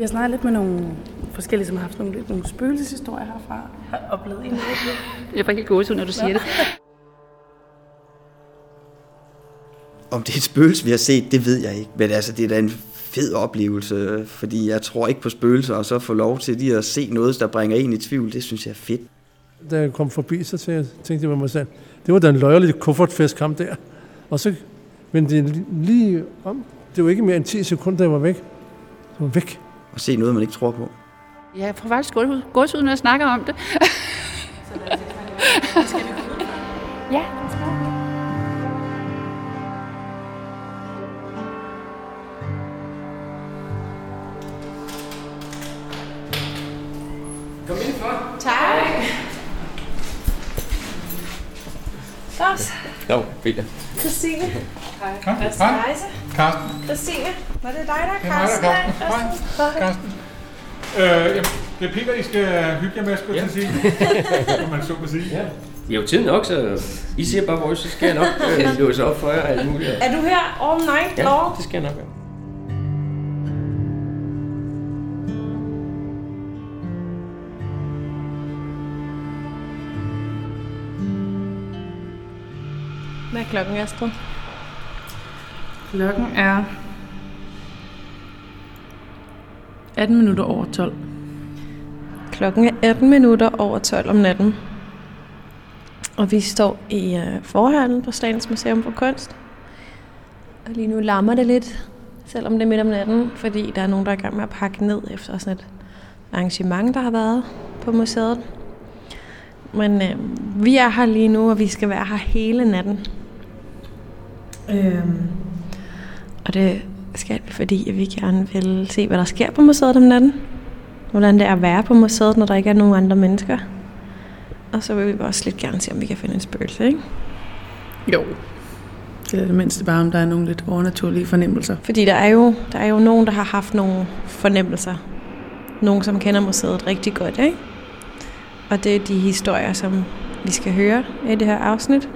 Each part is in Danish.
Vi har snakket lidt med nogle forskellige, som har haft nogle, lidt nogle spøgelseshistorier herfra. Har oplevet en Jeg får helt gåsehud, når du siger det. Om det er et spøgelse, vi har set, det ved jeg ikke. Men altså, det er da en fed oplevelse, fordi jeg tror ikke på spøgelser, og så få lov til lige at se noget, der bringer en i tvivl, det synes jeg er fedt. Da jeg kom forbi, så tænkte jeg med mig selv, det var da en løjerlig kuffertfest kom der. Og så vendte det lige om. Det var ikke mere end 10 sekunder, jeg var væk. Så var væk. Og se noget, man ikke tror på. Jeg får faktisk gåsehud, når jeg snakker om det. ja, Kom indenfor. Tak. Lars. Jo, Peter. Christine. Hej. Hej. Karsten. Christine. Var det dig, der Det er mig, der er Karsten. Hej. Karsten. Øh, jamen, det er Peter, I skal hygge jer med, skulle jeg til at sige. Som man så må sige. Ja. Vi har jo tid nok, så I siger bare, hvor så skal jeg nok øh, låse op for jer og alt muligt. Er du her all night Ja, long? det skal jeg nok gøre. Hvad er klokken, Astrid? Klokken er 18 minutter over 12. Klokken er 18 minutter over 12 om natten. Og vi står i uh, forhallen på Statens Museum for Kunst. Og lige nu larmer det lidt, selvom det er midt om natten, fordi der er nogen, der er i gang med at pakke ned efter sådan et arrangement, der har været på museet. Men øh, vi er her lige nu, og vi skal være her hele natten. Øhm, og det skal vi, fordi vi gerne vil se, hvad der sker på museet om natten. Hvordan det er at være på museet, når der ikke er nogen andre mennesker. Og så vil vi også lidt gerne se, om vi kan finde en spøgelse, ikke? Jo. Det er det mindste bare, om der er nogle lidt overnaturlige fornemmelser. Fordi der er, jo, der er jo nogen, der har haft nogle fornemmelser. Nogen, som kender museet rigtig godt, ikke? Og det er de historier, som vi skal høre i det her afsnit.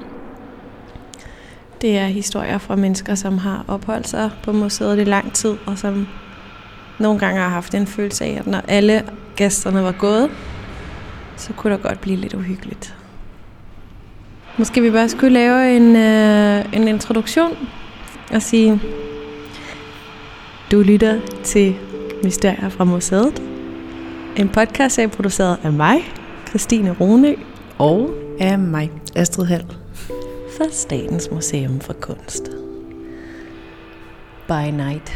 Det er historier fra mennesker, som har opholdt sig på museet i lang tid, og som nogle gange har haft en følelse af, at når alle gæsterne var gået, så kunne der godt blive lidt uhyggeligt. Måske vi bare skulle lave en, øh, en introduktion og sige, du lytter til Mysterier fra Museet. En podcast er produceret af mig, Christine Rune Og af mig, Astrid Hall for Statens Museum for Kunst. By night.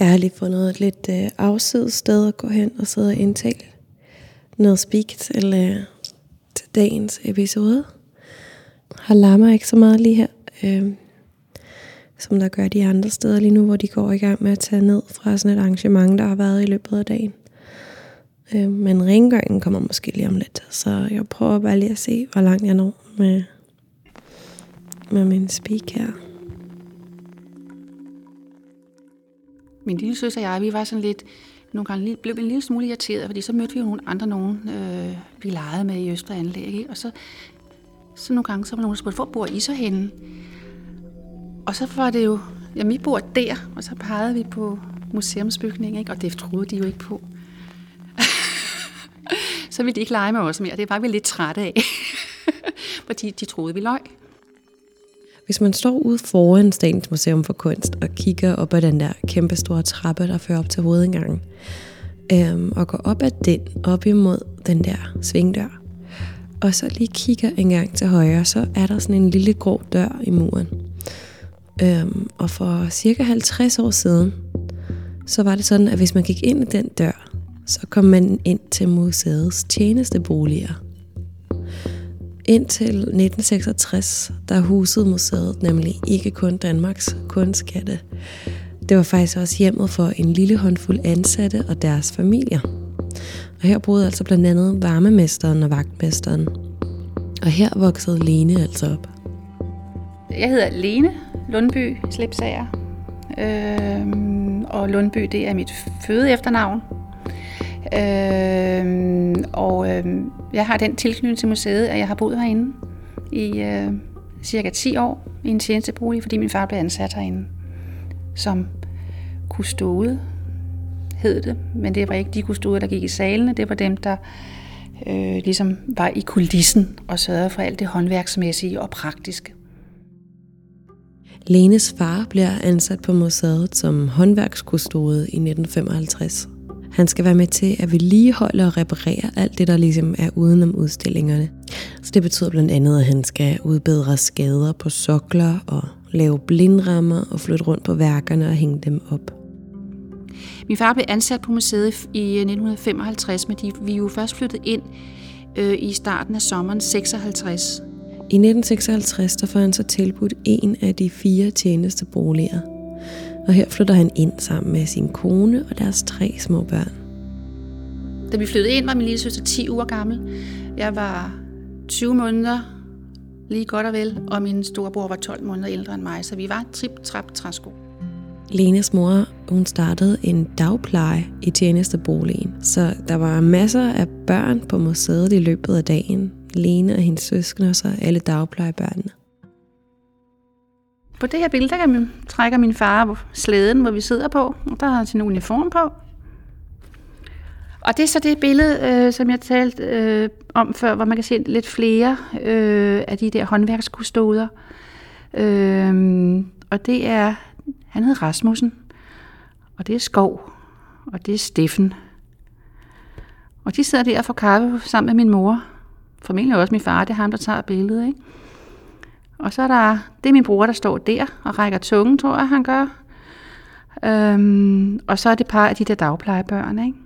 Jeg har lige fundet et lidt øh, afsides sted at gå hen og sidde og indtale noget speak til, øh, til dagens episode. Har lammer ikke så meget lige her, øh, som der gør de andre steder lige nu, hvor de går i gang med at tage ned fra sådan et arrangement, der har været i løbet af dagen. Øh, men rengøringen kommer måske lige om lidt, så jeg prøver bare lige at se, hvor langt jeg når med, med min speak her. Min lille søster og jeg, vi var sådan lidt, nogle gange lidt- blev vi en lille smule irriteret, fordi så mødte vi jo nogle andre nogen, øh, vi legede med i Østre Anlæg, ikke? og så, så nogle gange, så var nogen, der spurgte, hvor bor I så henne? Og så var det jo, jamen vi bor der, og så pegede vi på museumsbygningen, ikke? og det troede de jo ikke på. så ville de ikke lege med os mere, det var vi lidt trætte af, fordi de troede, vi løg. Hvis man står ude foran Statens Museum for Kunst og kigger op ad den der kæmpe store trappe, der fører op til hovedindgangen, øhm, og går op ad den, op imod den der svingdør, og så lige kigger en gang til højre, så er der sådan en lille grå dør i muren. Øhm, og for cirka 50 år siden, så var det sådan, at hvis man gik ind i den dør, så kom man ind til museets tjenesteboliger. Indtil 1966, der husede museet nemlig ikke kun Danmarks kunstskatte. Det var faktisk også hjemmet for en lille håndfuld ansatte og deres familier. Og her boede altså blandt andet varmemesteren og vagtmesteren. Og her voksede Lene altså op. Jeg hedder Lene, Lundby Slipsager. Øh, og Lundby, det er mit føde efternavn. Øh, og øh, jeg har den tilknytning til museet, at jeg har boet herinde i øh, cirka 10 år i en tjenestebolig, fordi min far blev ansat herinde som kustode, hed det. Men det var ikke de kustoder, der gik i salene, det var dem, der øh, ligesom var i kulissen og sørgede for alt det håndværksmæssige og praktiske. Lenes far bliver ansat på museet som håndværkskustode i 1955. Han skal være med til at vedligeholde og reparere alt det, der ligesom er udenom udstillingerne. Så det betyder blandt andet, at han skal udbedre skader på sokler og lave blindrammer og flytte rundt på værkerne og hænge dem op. Min far blev ansat på museet i 1955, men de, vi er jo først flyttet ind øh, i starten af sommeren 56. I 1956 der får han så tilbudt en af de fire tjenesteboliger. Og her flytter han ind sammen med sin kone og deres tre små børn. Da vi flyttede ind, var min lille søster 10 uger gammel. Jeg var 20 måneder, lige godt og vel, og min storebror var 12 måneder ældre end mig, så vi var trip, trap, træsko. Lenes mor, hun startede en dagpleje i tjenesteboligen, så der var masser af børn på museet i løbet af dagen. Lene og hendes søskende og så alle dagplejebørnene. På det her billede, der kan man, trækker min far slæden, hvor vi sidder på, og der har han sin uniform på. Og det er så det billede, øh, som jeg talte øh, om før, hvor man kan se lidt flere øh, af de der håndværkskustoder. Øh, og det er, han hedder Rasmussen, og det er Skov, og det er Steffen. Og de sidder der og får kaffe sammen med min mor. Formentlig også min far, det er ham, der tager billedet, ikke? Og så er der, det er min bror, der står der og rækker tungen, tror jeg, han gør. Øhm, og så er det par af de der dagplejebørn, ikke?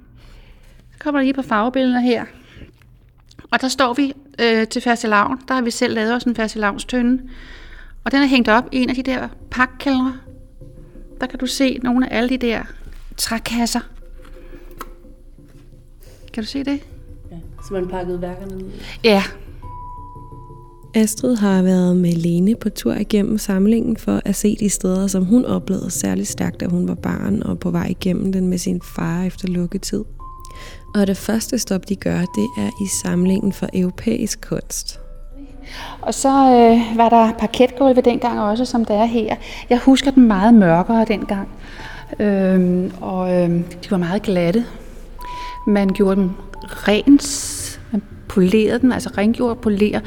Så kommer der lige på farvebilleder her. Og der står vi øh, til fastelavn. Der har vi selv lavet os en fastelavnstønde. Og den er hængt op i en af de der pakkældre. Der kan du se nogle af alle de der trækasser. Kan du se det? Ja, så man pakkede værkerne ned. Ja, Astrid har været med Lene på tur igennem samlingen for at se de steder, som hun oplevede særligt stærkt, da hun var barn og på vej igennem den med sin far efter lukketid. Og det første stop, de gør, det er i samlingen for europæisk kunst. Og så øh, var der parketgulve dengang også, som der er her. Jeg husker den meget mørkere dengang. Øhm, og øh, de var meget glatte. Man gjorde dem rent, man polerede dem, altså rengjorde og polerede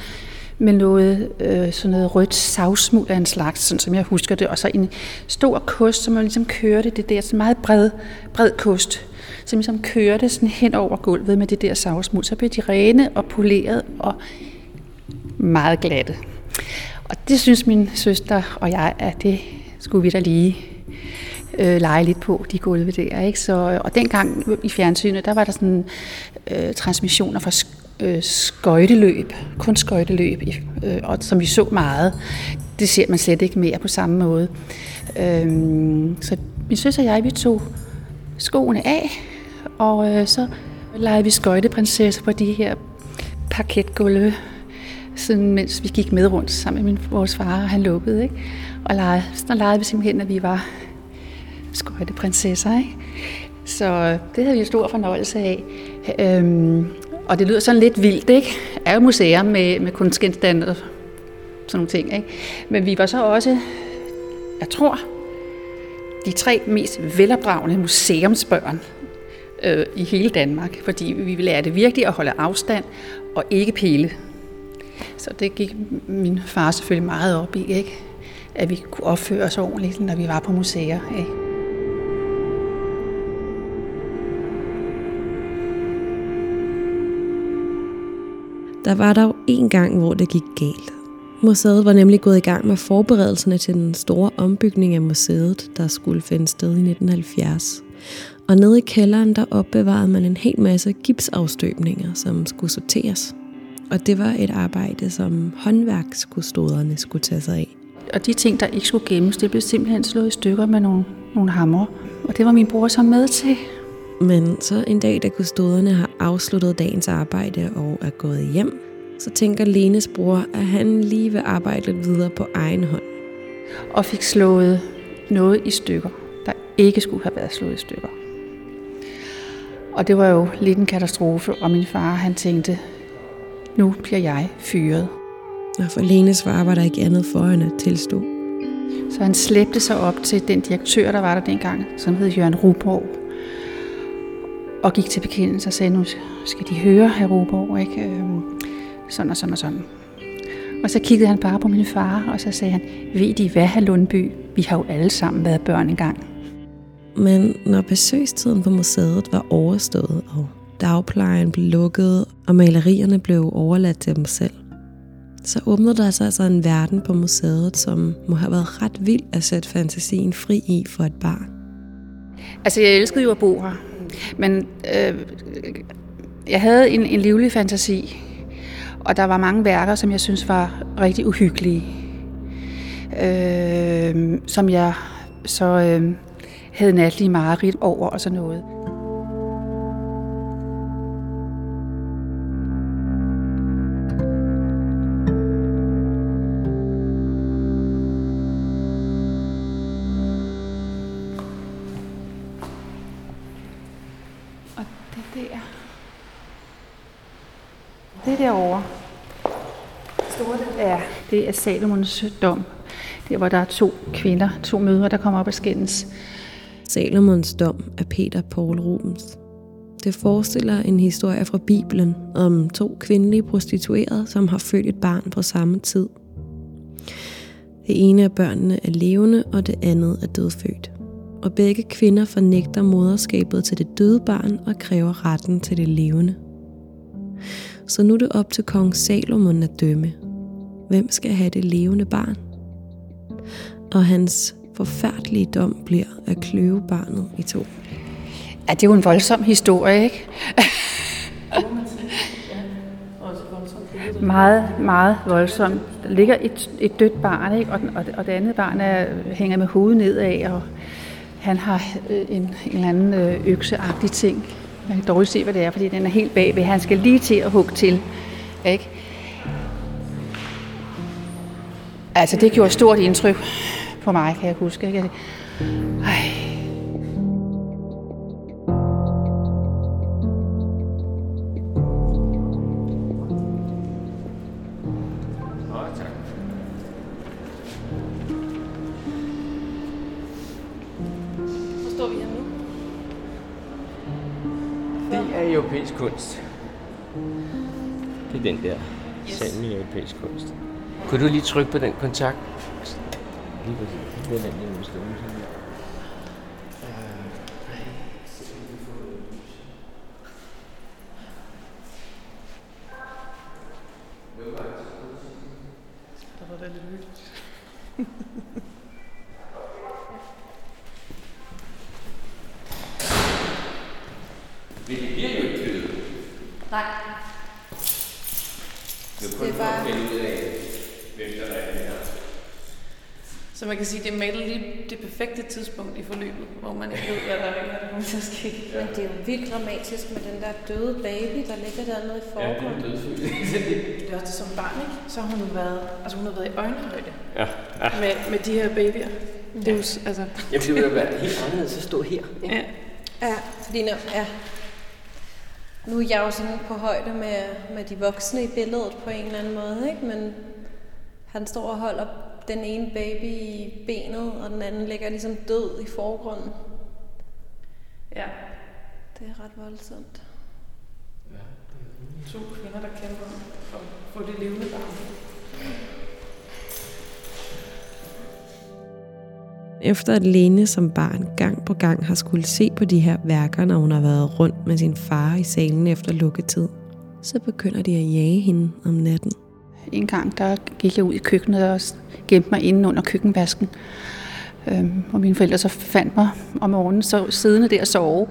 med noget, øh, sådan noget rødt savsmuld af en slags, sådan som jeg husker det, og så en stor kost, som man ligesom kørte det der, sådan meget bred, bred kost, som ligesom kørte sådan hen over gulvet med det der savsmuld. Så blev de rene og poleret og meget glatte. Og det synes min søster og jeg, at det skulle vi da lige øh, lege lidt på, de gulve der. Ikke? Så, og dengang i fjernsynet, der var der sådan øh, transmissioner fra øh, skøjteløb, kun skøjteløb, øh, og som vi så meget. Det ser man slet ikke mere på samme måde. Øh, så min søster og jeg, vi tog skoene af, og øh, så legede vi skøjteprinsesser på de her parketgulve, sådan, mens vi gik med rundt sammen med min, vores far, og han lukkede. Ikke? Og legede, så legede vi simpelthen, at vi var skøjteprinsesser. Ikke? Så øh, det havde vi en stor fornøjelse af. Øhm, og det lyder sådan lidt vildt, ikke? Er jo museer med, med kunstgenstande og sådan nogle ting, ikke? Men vi var så også, jeg tror, de tre mest velopdragende museumsbørn øh, i hele Danmark, fordi vi lærte det virkelig at holde afstand og ikke pille. Så det gik min far selvfølgelig meget op i, ikke? at vi kunne opføre os ordentligt, når vi var på museer. Ikke? Der var dog en gang, hvor det gik galt. Museet var nemlig gået i gang med forberedelserne til den store ombygning af museet, der skulle finde sted i 1970. Og nede i kælderen, der opbevarede man en hel masse gipsafstøbninger, som skulle sorteres. Og det var et arbejde, som håndværkskustoderne skulle tage sig af. Og de ting, der ikke skulle gemmes, det blev simpelthen slået i stykker med nogle, nogle hammer. Og det var min bror så med til. Men så en dag, da kustoderne har afsluttet dagens arbejde og er gået hjem, så tænker Lenes bror, at han lige vil arbejde lidt videre på egen hånd. og fik slået noget i stykker, der ikke skulle have været slået i stykker. Og det var jo lidt en katastrofe, og min far han tænkte, nu bliver jeg fyret. Og for Lenes far var der ikke andet for end at tilstå. Så han slæbte sig op til den direktør, der var der dengang, som hed Jørgen Ruborg, og gik til bekendelse og sagde, nu skal de høre, herr Ruborg, ikke? Øhm, sådan og sådan og sådan. Og så kiggede han bare på min far, og så sagde han, ved de hvad, herr Lundby? Vi har jo alle sammen været børn engang. Men når besøgstiden på museet var overstået, og dagplejen blev lukket, og malerierne blev overladt til dem selv, så åbnede der sig altså en verden på museet, som må have været ret vild at sætte fantasien fri i for et barn. Altså, jeg elskede jo at bo her, men øh, jeg havde en, en livlig fantasi, og der var mange værker, som jeg synes var rigtig uhyggelige, øh, som jeg så øh, havde natlige mareridt over og sådan noget. Er Salomons dom. Der, hvor der er to kvinder, to mødre, der kommer op og skændes. Salomons dom af Peter Paul Rubens. Det forestiller en historie fra Bibelen om to kvindelige prostituerede, som har født et barn på samme tid. Det ene af børnene er levende, og det andet er dødfødt. Og begge kvinder fornægter moderskabet til det døde barn og kræver retten til det levende. Så nu er det op til kong Salomon at dømme. Hvem skal have det levende barn? Og hans forfærdelige dom bliver at kløve barnet i to. Ja, det er jo en voldsom historie, ikke? meget, meget voldsom. Der ligger et, et dødt barn, ikke? Og, den, og, det, og det andet barn er, hænger med hovedet nedad, og han har øh, en, en eller anden øh, økseagtig ting. Man kan dårligt se, hvad det er, fordi den er helt bagved. Han skal lige til at hugge til. Ikke? Altså, det gjorde stort indtryk på mig, kan jeg huske. Ikke? Ej. Kunne du lige trykke på den kontakt? Lige på den. Den sådan der. Var det lidt hyggeligt. Men det bliver jo ikke kød. Nej. Det er Det kun er for at bare- finde ud af, hvem der er det her. Så man kan sige, det er malet lige det perfekte tidspunkt i forløbet, hvor man ikke ved, hvad der er, kommer til at ske. Men det er jo vildt dramatisk med den der døde baby, der ligger dernede i Ja, det er forgrunden. Det er også det som barn, ikke? Så har hun jo været, altså hun har været i øjenhøjde ja. ja. med, med de her babyer. Det er jo, altså, Jamen, det ville jo være helt anderledes at stå her. Ikke? ja. Ja, fordi når, ja. Nu er jeg jo sådan på højde med, med de voksne i billedet på en eller anden måde, ikke? Men han står og holder den ene baby i benet, og den anden ligger ligesom død i forgrunden. ja. Det er ret voldsomt. To kvinder, der kæmper for at få det levende barn. Efter at Lene som barn gang på gang har skulle se på de her værker, når hun har været rundt med sin far i salen efter lukketid, så begynder de at jage hende om natten. En gang der gik jeg ud i køkkenet og gemte mig inde under køkkenvasken. Øhm, og mine forældre så fandt mig om morgenen så siddende der og sove.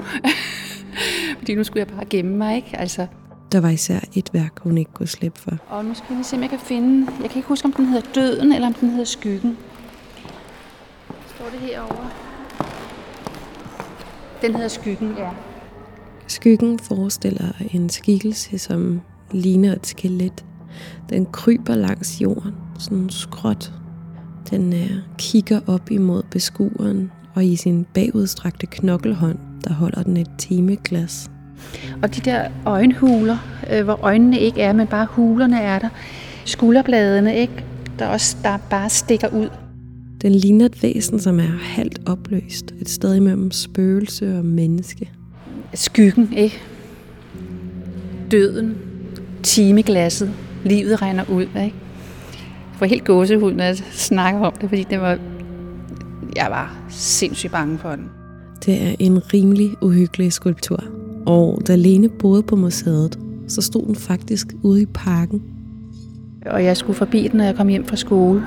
Fordi nu skulle jeg bare gemme mig, ikke? Altså, Der var især et værk, hun ikke kunne slippe for. og nu skal lige se, om jeg kan finde... Jeg kan ikke huske, om den hedder Døden, eller om den hedder Skyggen. Står det herovre? Den hedder Skyggen, ja. Skyggen forestiller en skikkelse, som ligner et skelet. Den kryber langs jorden, sådan skråt. Den øh, kigger op imod beskueren, og i sin bagudstrakte knokkelhånd, der holder den et timeglas. Og de der øjenhuler, øh, hvor øjnene ikke er, men bare hulerne er der. Skulderbladene, ikke? Der også der bare stikker ud. Den ligner et væsen, som er halvt opløst. Et sted imellem spøgelse og menneske. Skyggen, ikke? Døden. Timeglasset. Livet regner ud, ikke? Jeg får helt gåsehud, når jeg snakker om det, fordi det var... Jeg var sindssygt bange for den. Det er en rimelig uhyggelig skulptur. Og da Lene boede på museet, så stod den faktisk ude i parken. Og jeg skulle forbi den, når jeg kom hjem fra skole.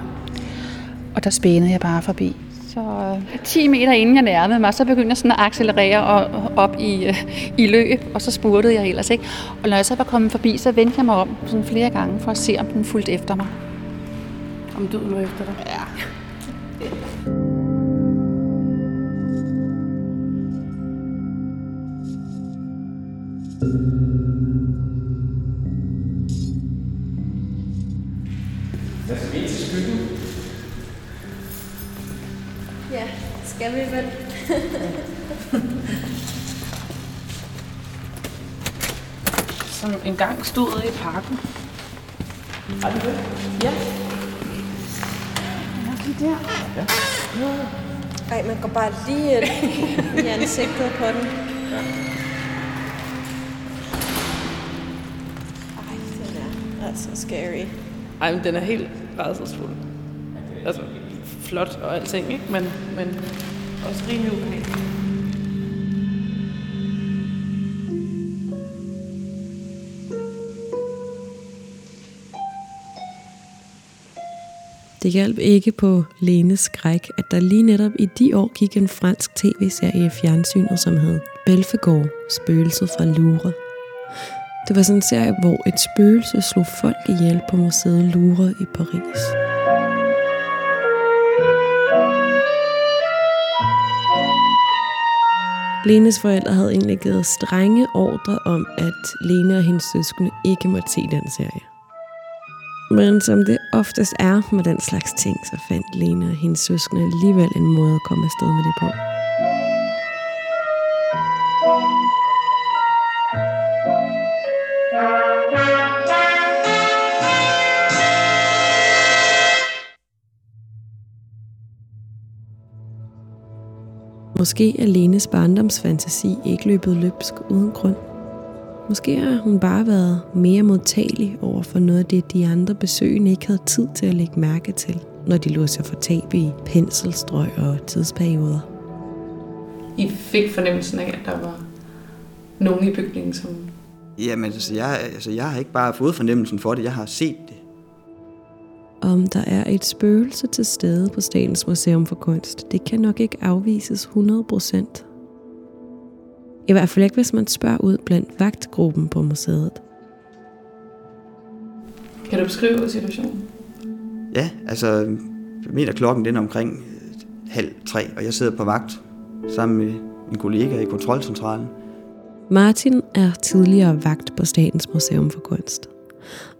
Og der spænede jeg bare forbi. Så 10 meter inden jeg nærmede mig, så begyndte jeg sådan at accelerere og, op i, øh, i løb, og så spurtede jeg ellers ikke. Og når jeg så var kommet forbi, så vendte jeg mig om sådan flere gange for at se, om den fulgte efter mig. Om døden var efter dig? Ja. Hvad skal vi vel? Som engang stod i parken. Har du det? Ja. Ja. Ej, man går bare lige ind i ansigtet på den. Ej, den er altså scary. Ej, men den er helt rædselsfuld. Altså, flot og alting, ikke? Men, men også rimelig ubehageligt. Det hjalp ikke på Lenes skræk, at der lige netop i de år gik en fransk tv-serie i fjernsynet, som hed Belfegård, spøgelset fra Lure. Det var sådan en serie, hvor et spøgelse slog folk ihjel på museet Louvre i Paris. Lenes forældre havde egentlig givet strenge ordre om, at Lene og hendes søskende ikke måtte se den serie. Men som det oftest er med den slags ting, så fandt Lene og hendes søskende alligevel en måde at komme afsted med det på. Måske er Lenes barndomsfantasi ikke løbet løbsk uden grund. Måske har hun bare været mere modtagelig over for noget af det, de andre besøgende ikke havde tid til at lægge mærke til, når de lå sig for tab i penselstrøg og tidsperioder. I fik fornemmelsen af, at der var nogen i bygningen, som... Jamen, altså jeg, altså, jeg har ikke bare fået fornemmelsen for det, jeg har set det. Om der er et spøgelse til stede på Statens Museum for Kunst, det kan nok ikke afvises 100%. I hvert fald ikke, hvis man spørger ud blandt vagtgruppen på museet. Kan du beskrive situationen? Ja, altså, jeg mener klokken den er omkring øh, halv tre, og jeg sidder på vagt sammen med en kollega i kontrolcentralen. Martin er tidligere vagt på Statens Museum for Kunst.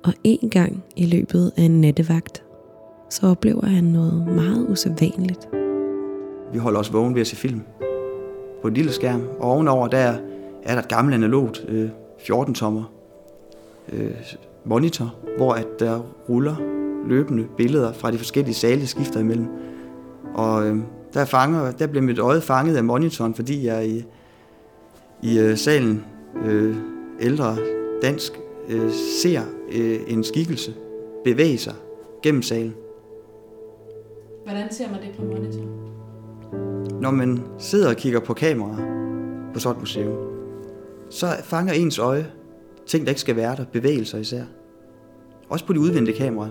Og en gang i løbet af en nattevagt, så oplever han noget meget usædvanligt. Vi holder os vågen ved at se film på en lille skærm, og ovenover der er der et gammelt analogt øh, 14-tommer øh, monitor, hvor at der ruller løbende billeder fra de forskellige sale, skifter imellem. Og øh, der, fanger, der bliver mit øje fanget af monitoren, fordi jeg i, i øh, salen øh, ældre dansk øh, ser øh, en skikkelse bevæge sig gennem salen. Hvordan ser man det på monitor? Når man sidder og kigger på kamera på sådan et museum, så fanger ens øje ting, der ikke skal være der, bevægelser især. Også på de udvendte kameraer.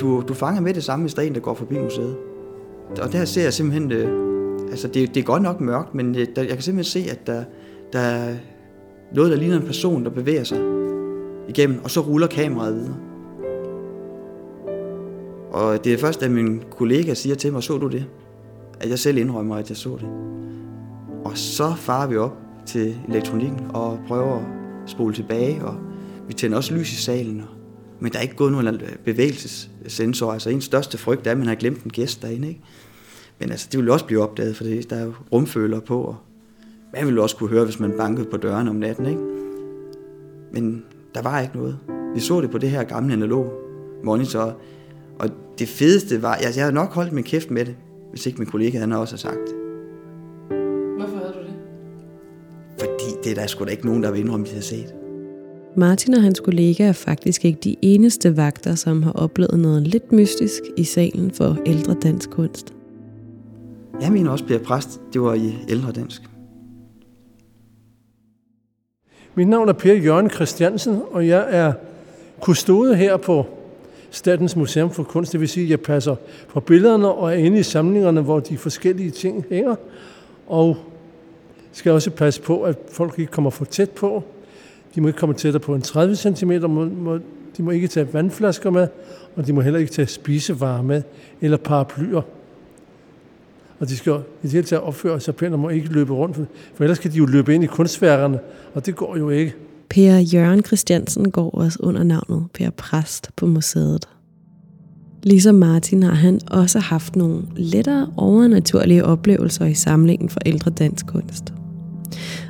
Du, du fanger med det samme, hvis der er en, der går forbi museet. Og der ser jeg simpelthen, øh, altså det, det er godt nok mørkt, men øh, der, jeg kan simpelthen se, at der, der er noget, der ligner en person, der bevæger sig igennem, og så ruller kameraet videre. Og det er først, da min kollega siger til mig, så du det? At jeg selv indrømmer, at jeg så det. Og så farer vi op til elektronikken og prøver at spole tilbage, og vi tænder også lys i salen. Men der er ikke gået nogen bevægelsessensor. Altså ens største frygt er, at man har glemt en gæst derinde. Ikke? Men altså, det vil også blive opdaget, for der er jo rumføler på. Og man ville også kunne høre, hvis man bankede på døren om natten. Ikke? Men der var ikke noget. Vi så det på det her gamle analog monitor. Og det fedeste var, altså jeg havde nok holdt min kæft med det, hvis ikke min kollega han også har sagt det. Hvorfor havde du det? Fordi det er der sgu da ikke nogen, der vil indrømme, de har set. Martin og hans kollega er faktisk ikke de eneste vagter, som har oplevet noget lidt mystisk i salen for ældre dansk kunst. Jeg mener også, Per Præst, det var i ældre dansk. Mit navn er Per Jørgen Christiansen, og jeg er kustode her på Statens Museum for Kunst. Det vil sige, at jeg passer på billederne og er inde i samlingerne, hvor de forskellige ting hænger. Og skal også passe på, at folk ikke kommer for tæt på. De må ikke komme tættere på en 30 cm. De må ikke tage vandflasker med, og de må heller ikke tage spisevarer med, eller paraplyer. Og de skal i det hele taget opføre sig pænt og må ikke løbe rundt, for ellers kan de jo løbe ind i kunstværkerne, og det går jo ikke. Per Jørgen Christiansen går også under navnet Per Præst på museet. Ligesom Martin har han også haft nogle lettere overnaturlige oplevelser i samlingen for ældre dansk kunst.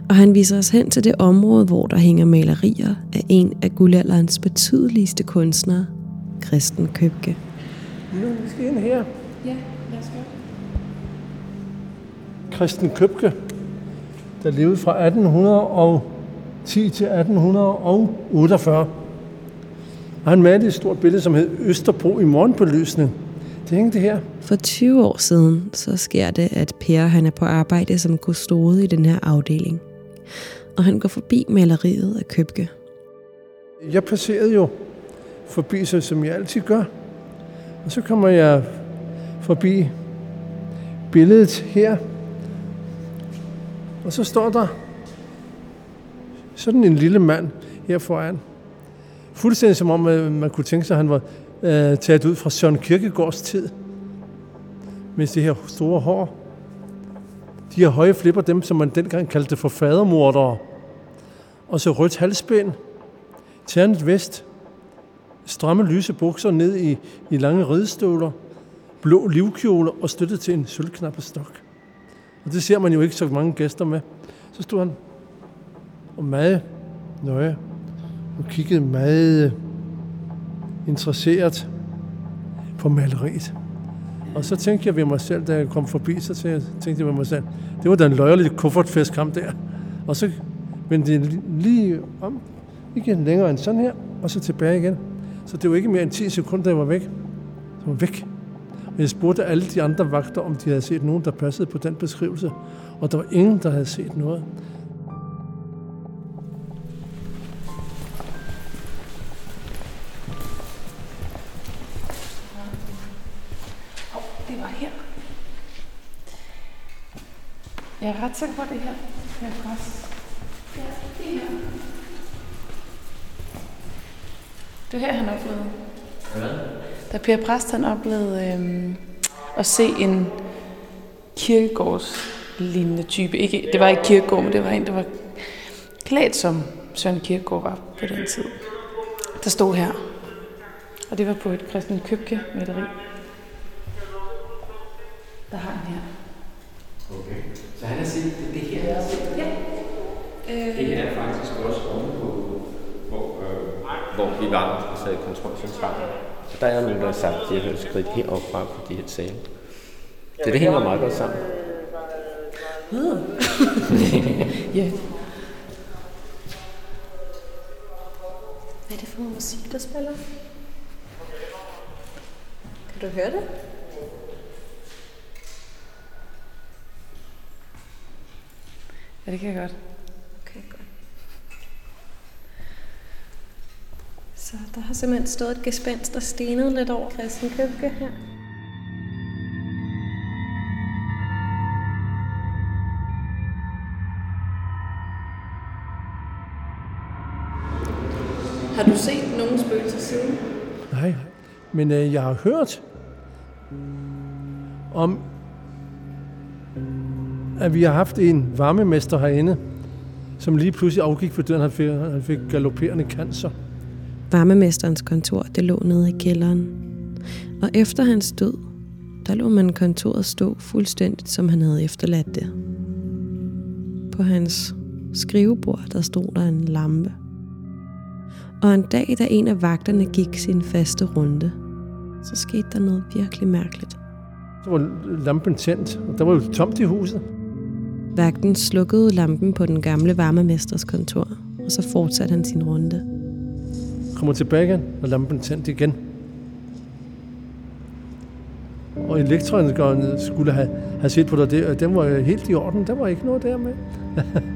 Og han viser os hen til det område, hvor der hænger malerier af en af guldalderens betydeligste kunstnere, Kristen Købke. Nu skal ind her. Ja, Kristen Købke, der levede fra 1810 til 1848. Og han malede et stort billede, som hed Østerbro i morgenbelysning. Det hængte her. For 20 år siden, så sker det, at Per han er på arbejde som kustode i den her afdeling. Og han går forbi maleriet af Købke. Jeg passerede jo forbi, så som jeg altid gør. Og så kommer jeg forbi billedet her. Og så står der sådan en lille mand her foran. Fuldstændig som om øh, man kunne tænke sig, at han var øh, taget ud fra Søren Kirkegaards tid. Med det her store hår. De her høje flipper, dem som man dengang kaldte for fadermordere. Og så rødt halsbind, ternet vest, stramme lyse bukser ned i, i lange ridestøvler, blå livkjoler og støttet til en sølvknappestok. Og det ser man jo ikke så mange gæster med. Så stod han og meget nøje og kiggede meget øh, interesseret på maleriet. Og så tænkte jeg ved mig selv, da jeg kom forbi, så tænkte jeg ved mig selv, det var da en løjerlig kuffertfestkamp der. Og så vendte jeg lige om, ikke længere end sådan her, og så tilbage igen. Så det var ikke mere end 10 sekunder, jeg var væk. Så var væk. Og jeg spurgte alle de andre vagter, om de havde set nogen, der passede på den beskrivelse. Og der var ingen, der havde set noget. Det var her. Jeg er ret sikker på, det her. Det er græs. Ja, det er her. Det var her, han oplevede. Hvad? Da Per Præst han oplevede øhm, at se en kirkegårds lignende type. Ikke, det var ikke kirkegård, men det var en, der var klædt som Søren Kirkegaard var på den tid. Der stod her. Og det var på et Christian Købke maleri. Der har han her. Okay. Så han har set det, det her? Ja. Øh. Det her er faktisk også omme på, hvor, øh, hvor vi var, altså i kontrolcentralen. Der er nogen, der har sagt, at de har hørt skridt heroppe fra på de her sale. Så det hænger meget godt sammen. ja. Hvad er det for noget musik, der spiller? Kan du høre det? Ja, det kan jeg godt. Okay, godt. Så der har simpelthen stået et gespenst og stenet lidt over Christian Købke her. Har du set nogen spøgelser siden? Nej, men øh, jeg har hørt om, at vi har haft en varmemester herinde, som lige pludselig afgik for døren, Han fik, han fik galopperende cancer. Varmemesterens kontor, det lå nede i kælderen. Og efter hans død, der lå man kontoret stå fuldstændigt, som han havde efterladt det. På hans skrivebord, der stod der en lampe. Og en dag, da en af vagterne gik sin faste runde, så skete der noget virkelig mærkeligt. Så var lampen tændt, og der var jo tomt i huset. Vagten slukkede lampen på den gamle varmemesters kontor, og så fortsatte han sin runde. Kommer tilbage igen, og lampen tændt igen. Og elektronikeren skulle have, have set på det, og den var helt i orden. Der var ikke noget der med.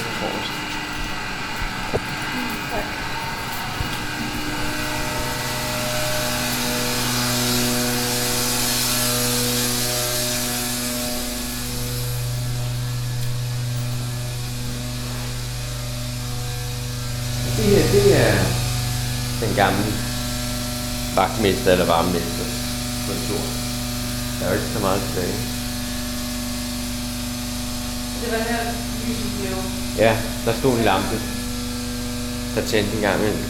Det er forrest. Det her, det er den gamle vagtmester eller varmemester kontor. Der er jo ikke så meget tilbage. Det var her, lyset blev. Ja, der stod en lampe, der tændte en gang imellem.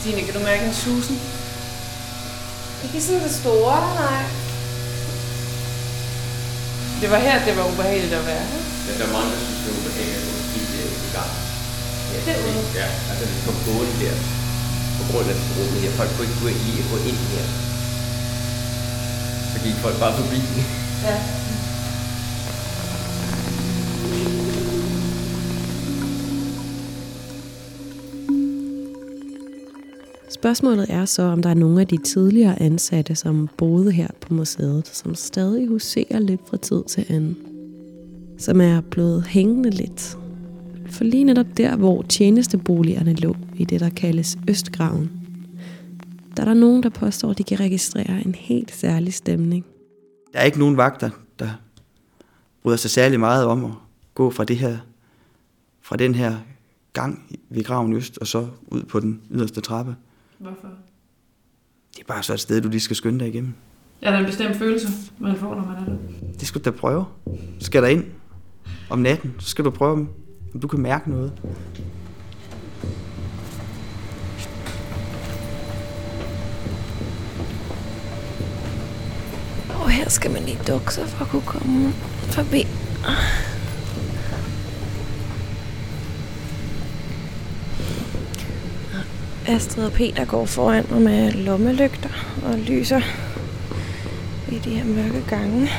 Stine, kan du mærke en susen? Ikke sådan det store, nej. Det var her, det var ubehageligt at være. ikke? Ja, der er mange, der synes, det er ubehageligt at forbi det i gang. Ja, Derude? Ja, altså vi kom gående der. På grund af rummet her. Folk kunne ikke gå i at gå ind her. Så gik folk bare forbi. Ja. Spørgsmålet er så, om der er nogle af de tidligere ansatte, som boede her på museet, som stadig huserer lidt fra tid til anden. Som er blevet hængende lidt. For lige netop der, hvor tjenesteboligerne lå, i det der kaldes Østgraven, der er der nogen, der påstår, at de kan registrere en helt særlig stemning. Der er ikke nogen vagter, der bryder sig særlig meget om at gå fra det her, fra den her gang ved graven øst, og så ud på den yderste trappe. Hvorfor? Det er bare så et sted, du lige skal skynde dig igennem. Er der en bestemt følelse, man får, når man er der? Det skal du da prøve. Så skal der ind om natten, så skal du prøve, om om du kan mærke noget. Og her skal man lige dukke sig for at kunne komme forbi. Astrid og Peter går foran mig med lommelygter og lyser i de her mørke gange.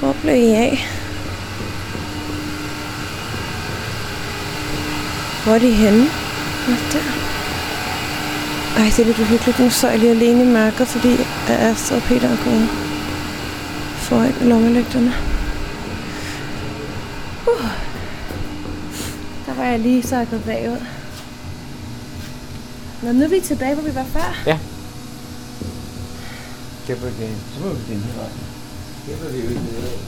Hvor blev I af? Hvor er de henne? Hvad der. Ej, det er lidt uhyggeligt. Nu så jeg lige alene i mørket, fordi Astrid og Peter er gået foran med lommelygterne. Var jeg lige sakket bagud. Nå, nu er vi tilbage, hvor vi var før. Ja. Det var det. Så var vi den her vej. Var vi jo ikke nede.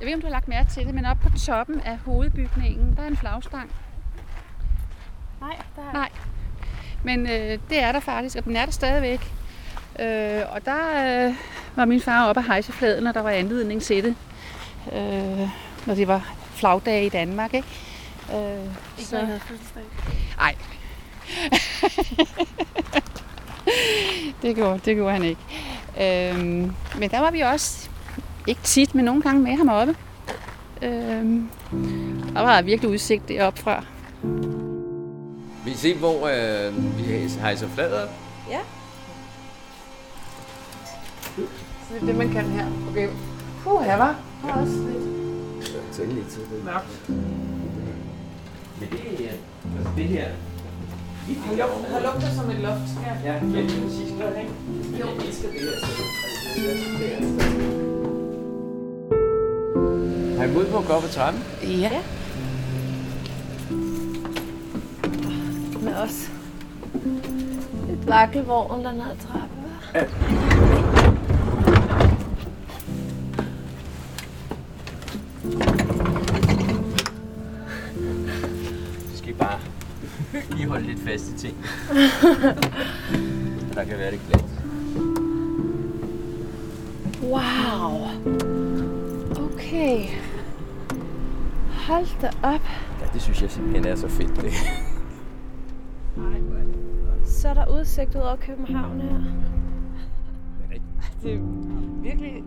Jeg ved ikke, om du har lagt mærke til det, men oppe på toppen af hovedbygningen, der er en flagstang. Nej, der er... Nej. Men øh, det er der faktisk, og den er der stadigvæk. Øh, og der øh, var min far oppe af hejsefladen, og der var anledning til det. Øh, når det var flagdage i Danmark, ikke? Øh, Ikke når jeg havde fødselsdag. Nej. det, gjorde, det gjorde han ikke. Øhm, men der var vi også, ikke tit, men nogle gange med ham oppe. Øhm, der var virkelig udsigt deroppe fra. Vi se, hvor øh, vi hejser flader. Ja. Så det er det, man kan her. Okay. Puh, her var. Der er også lidt Tænk lidt til det. mørkt. Men det her, altså det her, Han lugter, som et loft. Ja. Ja, det er præcis ikke? Jo. Jeg det her. Så, altså, det det Har I mod på at gå op ad trappen? Ja. Med os. Et vakkelvogn dernede ad trappen. Så skal I bare lige holde lidt fast i ting. Der kan være det glat. Wow. Okay. Hold da op. Ja, det synes jeg simpelthen er så fedt. Det. Så er der udsigt ud over København her. Det er virkelig...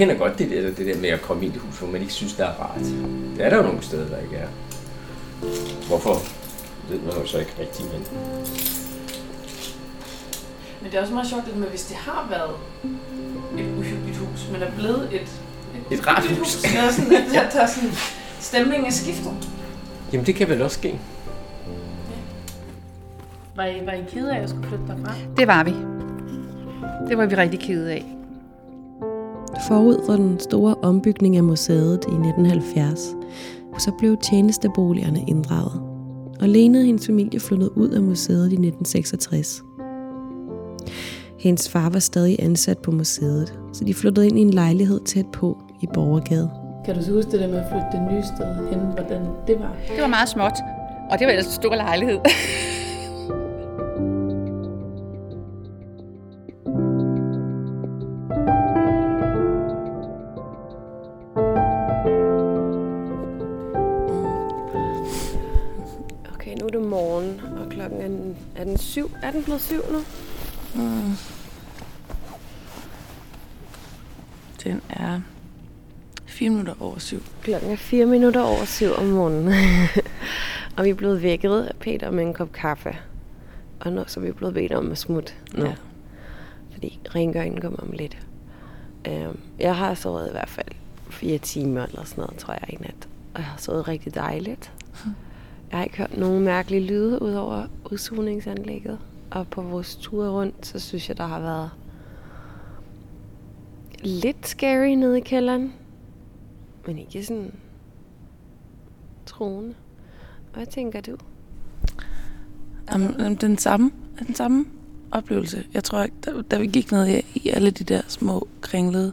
kender godt det der, det der med at komme ind i et hus, hvor man ikke synes, det er rart. Det er der jo nogle steder, der ikke er. Hvorfor? Det ved man jo så ikke rigtigt, men... Men det er også meget sjovt, det med, hvis det har været et uhyggeligt hus, men er blevet et, Et rart uhyggeligt hus. Så er der sådan, at der, der er sådan, stemningen er skiftet. Jamen det kan vel også ske. Var I, var I kede af at skulle flytte derfra? Det var vi. Det var vi rigtig kede af. Forud for den store ombygning af museet i 1970, så blev tjenesteboligerne inddraget. Og Lene og hendes familie flyttede ud af museet i 1966. Hendes far var stadig ansat på museet, så de flyttede ind i en lejlighed tæt på i Borgergade. Kan du så huske det der med at flytte det nye sted hen, hvordan det var? Det var meget småt. Og det var ellers en stor lejlighed. Er den blevet syv nu? Mm. Den er 4 minutter over syv. Klokken er fire minutter over syv om morgenen. og vi er blevet vækket af Peter med en kop kaffe. Og nu så er vi blevet bedt om at smutte nu. Ja. Fordi rengøringen kommer om lidt. Øhm, jeg har sovet i hvert fald fire timer eller sådan noget, tror jeg, i nat. Og jeg har sovet rigtig dejligt. Jeg har ikke hørt nogen mærkelige lyde ud over udsugningsanlægget. Og på vores ture rundt, så synes jeg, der har været lidt scary nede i kælderen. Men ikke sådan troende. Hvad tænker du? Jamen, jamen, den samme, den samme oplevelse. Jeg tror ikke, da, da vi gik ned i, i alle de der små kringlede,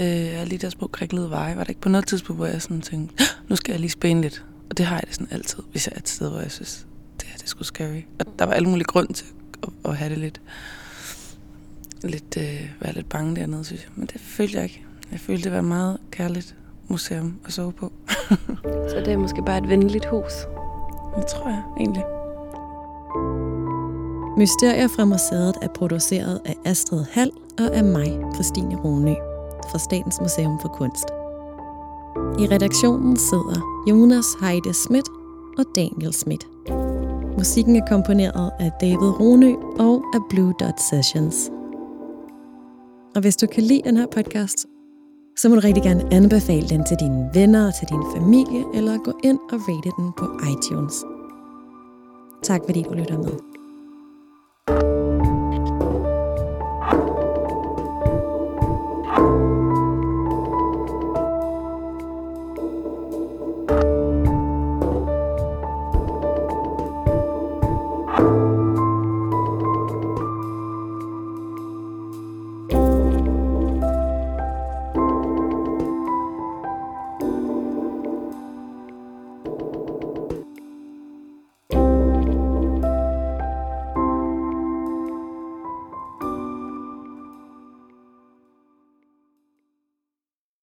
øh, alle de der små kringlede veje, var der ikke på noget tidspunkt, hvor jeg sådan tænkte, "Ah, nu skal jeg lige spæne lidt. Og det har jeg det sådan altid, hvis jeg er et sted, hvor jeg synes, det sgu scary. Og der var alle mulige grund til at, at have det lidt, lidt øh, være lidt bange dernede, synes jeg. Men det følte jeg ikke. Jeg følte, det var et meget kærligt museum at sove på. Så det er måske bare et venligt hus. Det tror jeg egentlig. Mysterier fra museet er produceret af Astrid Hall og af mig, Christine Ronø, fra Statens Museum for Kunst. I redaktionen sidder Jonas Heide Schmidt og Daniel Schmidt. Musikken er komponeret af David Ronø og af Blue Dot Sessions. Og hvis du kan lide den her podcast, så må du rigtig gerne anbefale den til dine venner og til din familie, eller gå ind og rate den på iTunes. Tak fordi du lytter med. thank you